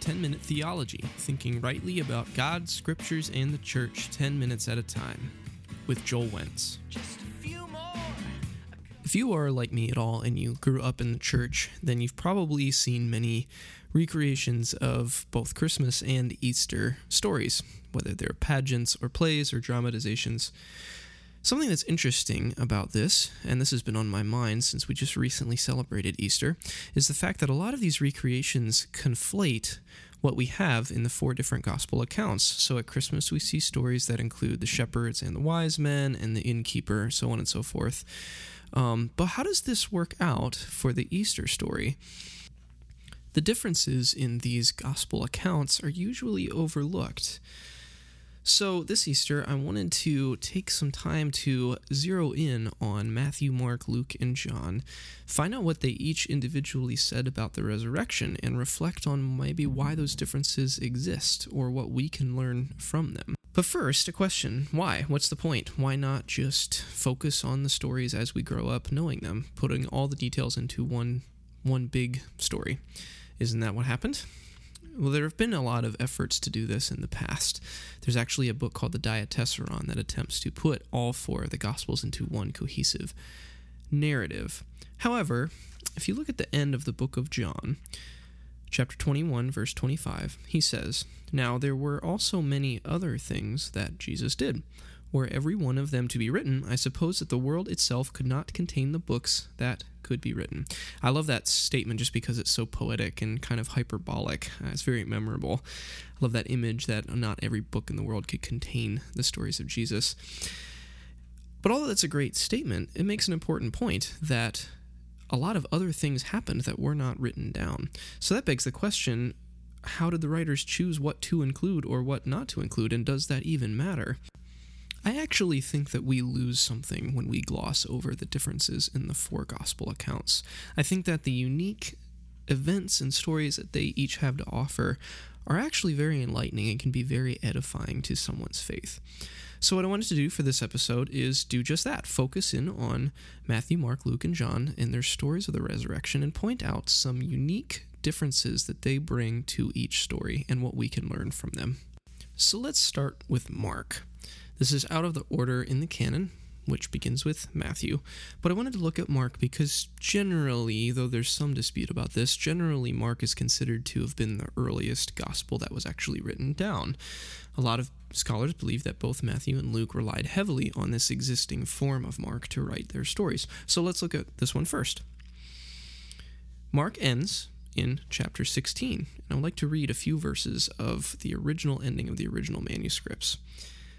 10 Minute Theology, thinking rightly about God, scriptures, and the church 10 minutes at a time, with Joel Wentz. If you are like me at all and you grew up in the church, then you've probably seen many recreations of both Christmas and Easter stories, whether they're pageants or plays or dramatizations. Something that's interesting about this, and this has been on my mind since we just recently celebrated Easter, is the fact that a lot of these recreations conflate what we have in the four different gospel accounts. So at Christmas, we see stories that include the shepherds and the wise men and the innkeeper, so on and so forth. Um, but how does this work out for the Easter story? The differences in these gospel accounts are usually overlooked. So, this Easter, I wanted to take some time to zero in on Matthew, Mark, Luke, and John, find out what they each individually said about the resurrection, and reflect on maybe why those differences exist or what we can learn from them. But first, a question why? What's the point? Why not just focus on the stories as we grow up knowing them, putting all the details into one, one big story? Isn't that what happened? Well, there have been a lot of efforts to do this in the past. There's actually a book called the Diatessaron that attempts to put all four of the Gospels into one cohesive narrative. However, if you look at the end of the book of John, chapter 21, verse 25, he says, Now there were also many other things that Jesus did. Were every one of them to be written, I suppose that the world itself could not contain the books that could be written. I love that statement just because it's so poetic and kind of hyperbolic. Uh, it's very memorable. I love that image that not every book in the world could contain the stories of Jesus. But although that's a great statement, it makes an important point that a lot of other things happened that were not written down. So that begs the question how did the writers choose what to include or what not to include, and does that even matter? I actually think that we lose something when we gloss over the differences in the four gospel accounts. I think that the unique events and stories that they each have to offer are actually very enlightening and can be very edifying to someone's faith. So, what I wanted to do for this episode is do just that focus in on Matthew, Mark, Luke, and John and their stories of the resurrection and point out some unique differences that they bring to each story and what we can learn from them. So, let's start with Mark. This is out of the order in the canon, which begins with Matthew. But I wanted to look at Mark because generally, though there's some dispute about this, generally Mark is considered to have been the earliest gospel that was actually written down. A lot of scholars believe that both Matthew and Luke relied heavily on this existing form of Mark to write their stories. So let's look at this one first. Mark ends in chapter 16, and I would like to read a few verses of the original ending of the original manuscripts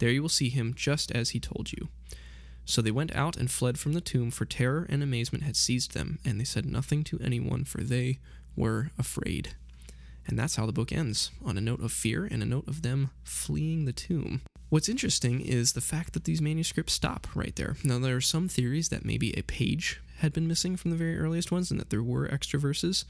There you will see him just as he told you. So they went out and fled from the tomb, for terror and amazement had seized them, and they said nothing to anyone, for they were afraid. And that's how the book ends, on a note of fear and a note of them fleeing the tomb. What's interesting is the fact that these manuscripts stop right there. Now, there are some theories that maybe a page had been missing from the very earliest ones and that there were extra verses.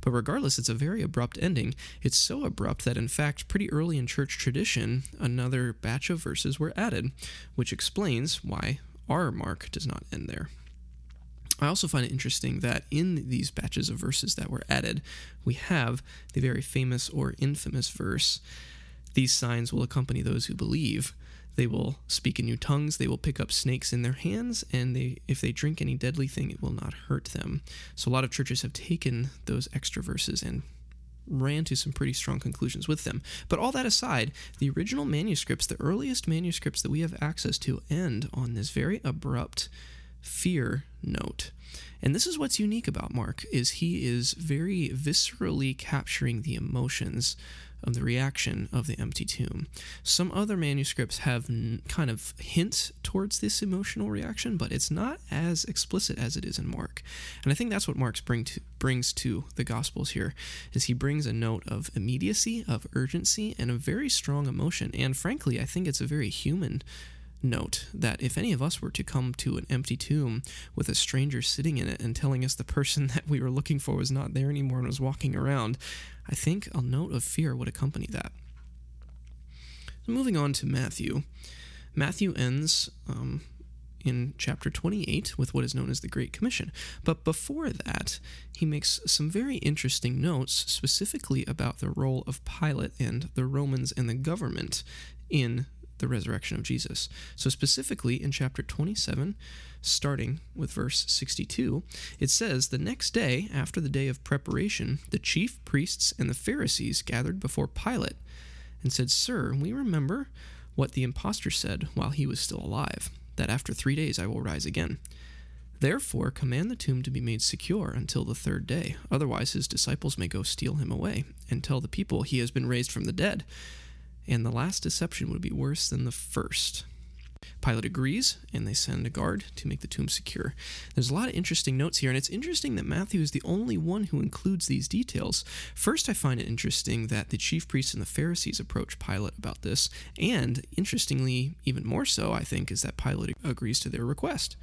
But regardless, it's a very abrupt ending. It's so abrupt that, in fact, pretty early in church tradition, another batch of verses were added, which explains why our mark does not end there. I also find it interesting that in these batches of verses that were added, we have the very famous or infamous verse These signs will accompany those who believe. They will speak in new tongues. They will pick up snakes in their hands, and they, if they drink any deadly thing, it will not hurt them. So a lot of churches have taken those extra verses and ran to some pretty strong conclusions with them. But all that aside, the original manuscripts, the earliest manuscripts that we have access to, end on this very abrupt fear note. And this is what's unique about Mark is he is very viscerally capturing the emotions of the reaction of the empty tomb. Some other manuscripts have n- kind of hints towards this emotional reaction, but it's not as explicit as it is in Mark. And I think that's what Mark bring to, brings to the Gospels here, is he brings a note of immediacy, of urgency, and a very strong emotion. And frankly, I think it's a very human note that if any of us were to come to an empty tomb with a stranger sitting in it and telling us the person that we were looking for was not there anymore and was walking around, I think a note of fear would accompany that. So moving on to Matthew. Matthew ends um, in chapter 28 with what is known as the Great Commission. But before that, he makes some very interesting notes specifically about the role of Pilate and the Romans and the government in the resurrection of Jesus. So, specifically in chapter 27, starting with verse 62, it says, The next day, after the day of preparation, the chief priests and the Pharisees gathered before Pilate and said, Sir, we remember what the impostor said while he was still alive, that after three days I will rise again. Therefore, command the tomb to be made secure until the third day. Otherwise, his disciples may go steal him away and tell the people he has been raised from the dead and the last deception would be worse than the first. Pilate agrees, and they send a guard to make the tomb secure. There's a lot of interesting notes here, and it's interesting that Matthew is the only one who includes these details. First, I find it interesting that the chief priests and the Pharisees approach Pilate about this, and interestingly, even more so, I think, is that Pilate agrees to their request.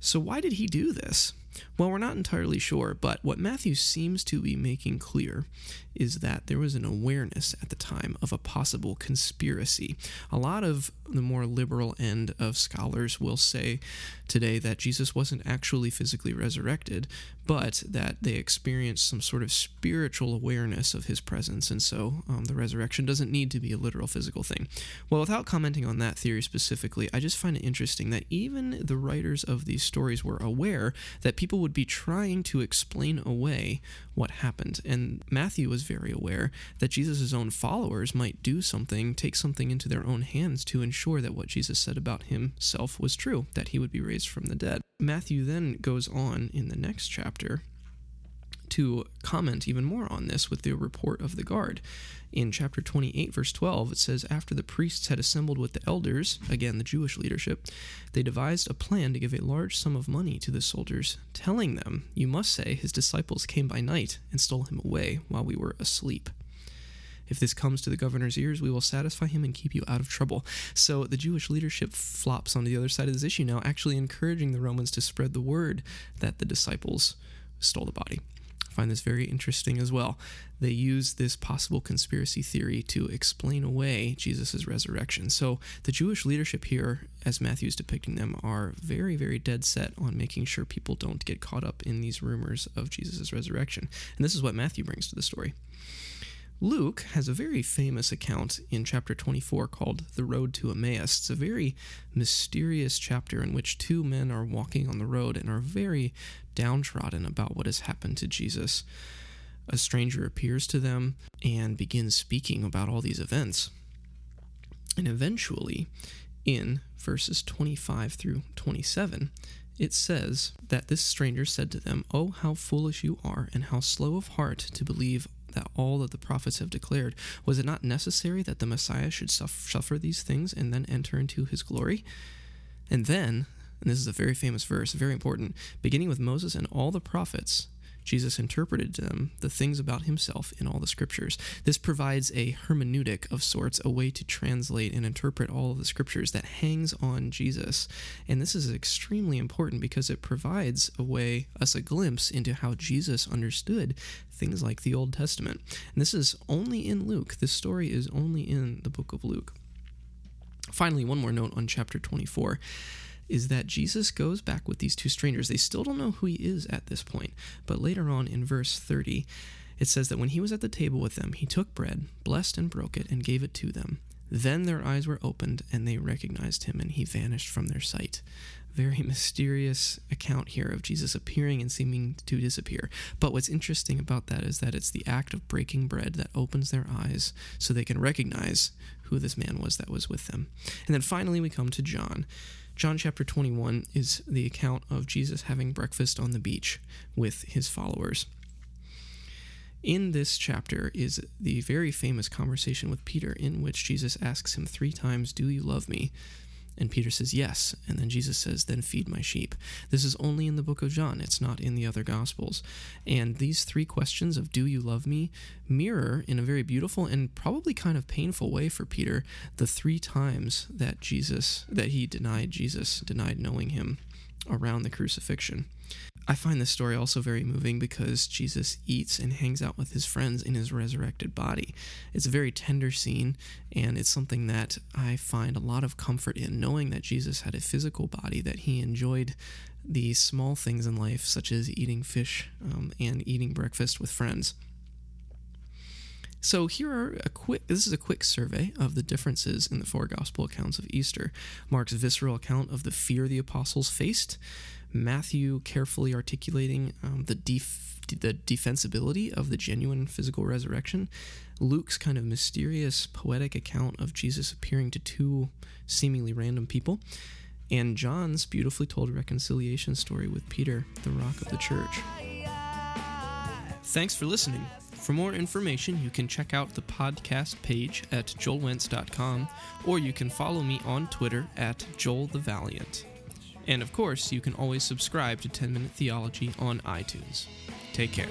So, why did he do this? Well, we're not entirely sure, but what Matthew seems to be making clear is that there was an awareness at the time of a possible conspiracy. A lot of the more liberal end of scholars will say today that Jesus wasn't actually physically resurrected, but that they experienced some sort of spiritual awareness of his presence, and so um, the resurrection doesn't need to be a literal physical thing. Well, without commenting on that theory specifically, I just find it interesting that even the writers of these stories were aware that people would be trying to explain away what happened, and Matthew was very aware that Jesus' own followers might do something, take something into their own hands to ensure that what Jesus said about himself was true, that he would be raised from the dead. Matthew then goes on in the next chapter to comment even more on this with the report of the guard. In chapter 28, verse 12, it says, After the priests had assembled with the elders, again the Jewish leadership, they devised a plan to give a large sum of money to the soldiers, telling them, You must say, his disciples came by night and stole him away while we were asleep. If this comes to the governor's ears, we will satisfy him and keep you out of trouble. So the Jewish leadership flops onto the other side of this issue now, actually encouraging the Romans to spread the word that the disciples stole the body I find this very interesting as well. They use this possible conspiracy theory to explain away Jesus' resurrection. So the Jewish leadership here, as Matthew's depicting them, are very, very dead set on making sure people don't get caught up in these rumors of Jesus' resurrection. And this is what Matthew brings to the story. Luke has a very famous account in chapter 24 called The Road to Emmaus. It's a very mysterious chapter in which two men are walking on the road and are very downtrodden about what has happened to Jesus. A stranger appears to them and begins speaking about all these events. And eventually, in verses 25 through 27, it says that this stranger said to them, Oh, how foolish you are, and how slow of heart to believe that all that the prophets have declared. Was it not necessary that the Messiah should suffer these things and then enter into his glory? And then, and this is a very famous verse, very important, beginning with Moses and all the prophets, Jesus interpreted to them the things about himself in all the scriptures. This provides a hermeneutic of sorts, a way to translate and interpret all of the scriptures that hangs on Jesus. And this is extremely important because it provides a way, us a glimpse into how Jesus understood things like the Old Testament. And this is only in Luke. This story is only in the book of Luke. Finally, one more note on chapter 24 is that Jesus goes back with these two strangers. They still don't know who he is at this point, but later on in verse 30, it says that when he was at the table with them, he took bread, blessed and broke it, and gave it to them. Then their eyes were opened, and they recognized him, and he vanished from their sight. Very mysterious account here of Jesus appearing and seeming to disappear. But what's interesting about that is that it's the act of breaking bread that opens their eyes so they can recognize who this man was that was with them. And then finally, we come to John. John chapter 21 is the account of Jesus having breakfast on the beach with his followers. In this chapter is the very famous conversation with Peter, in which Jesus asks him three times, Do you love me? And Peter says, Yes. And then Jesus says, Then feed my sheep. This is only in the book of John, it's not in the other Gospels. And these three questions of, Do you love me? mirror in a very beautiful and probably kind of painful way for Peter the three times that Jesus, that he denied Jesus, denied knowing him around the crucifixion. I find this story also very moving because Jesus eats and hangs out with his friends in his resurrected body. It's a very tender scene, and it's something that I find a lot of comfort in, knowing that Jesus had a physical body, that he enjoyed the small things in life, such as eating fish um, and eating breakfast with friends. So here are a quick this is a quick survey of the differences in the four gospel accounts of Easter. Mark's visceral account of the fear the apostles faced, Matthew carefully articulating um, the def- the defensibility of the genuine physical resurrection, Luke's kind of mysterious poetic account of Jesus appearing to two seemingly random people, and John's beautifully told reconciliation story with Peter, the rock of the church. Thanks for listening. For more information, you can check out the podcast page at joelwentz.com or you can follow me on Twitter at Joel the Valiant. And of course, you can always subscribe to 10 Minute Theology on iTunes. Take care.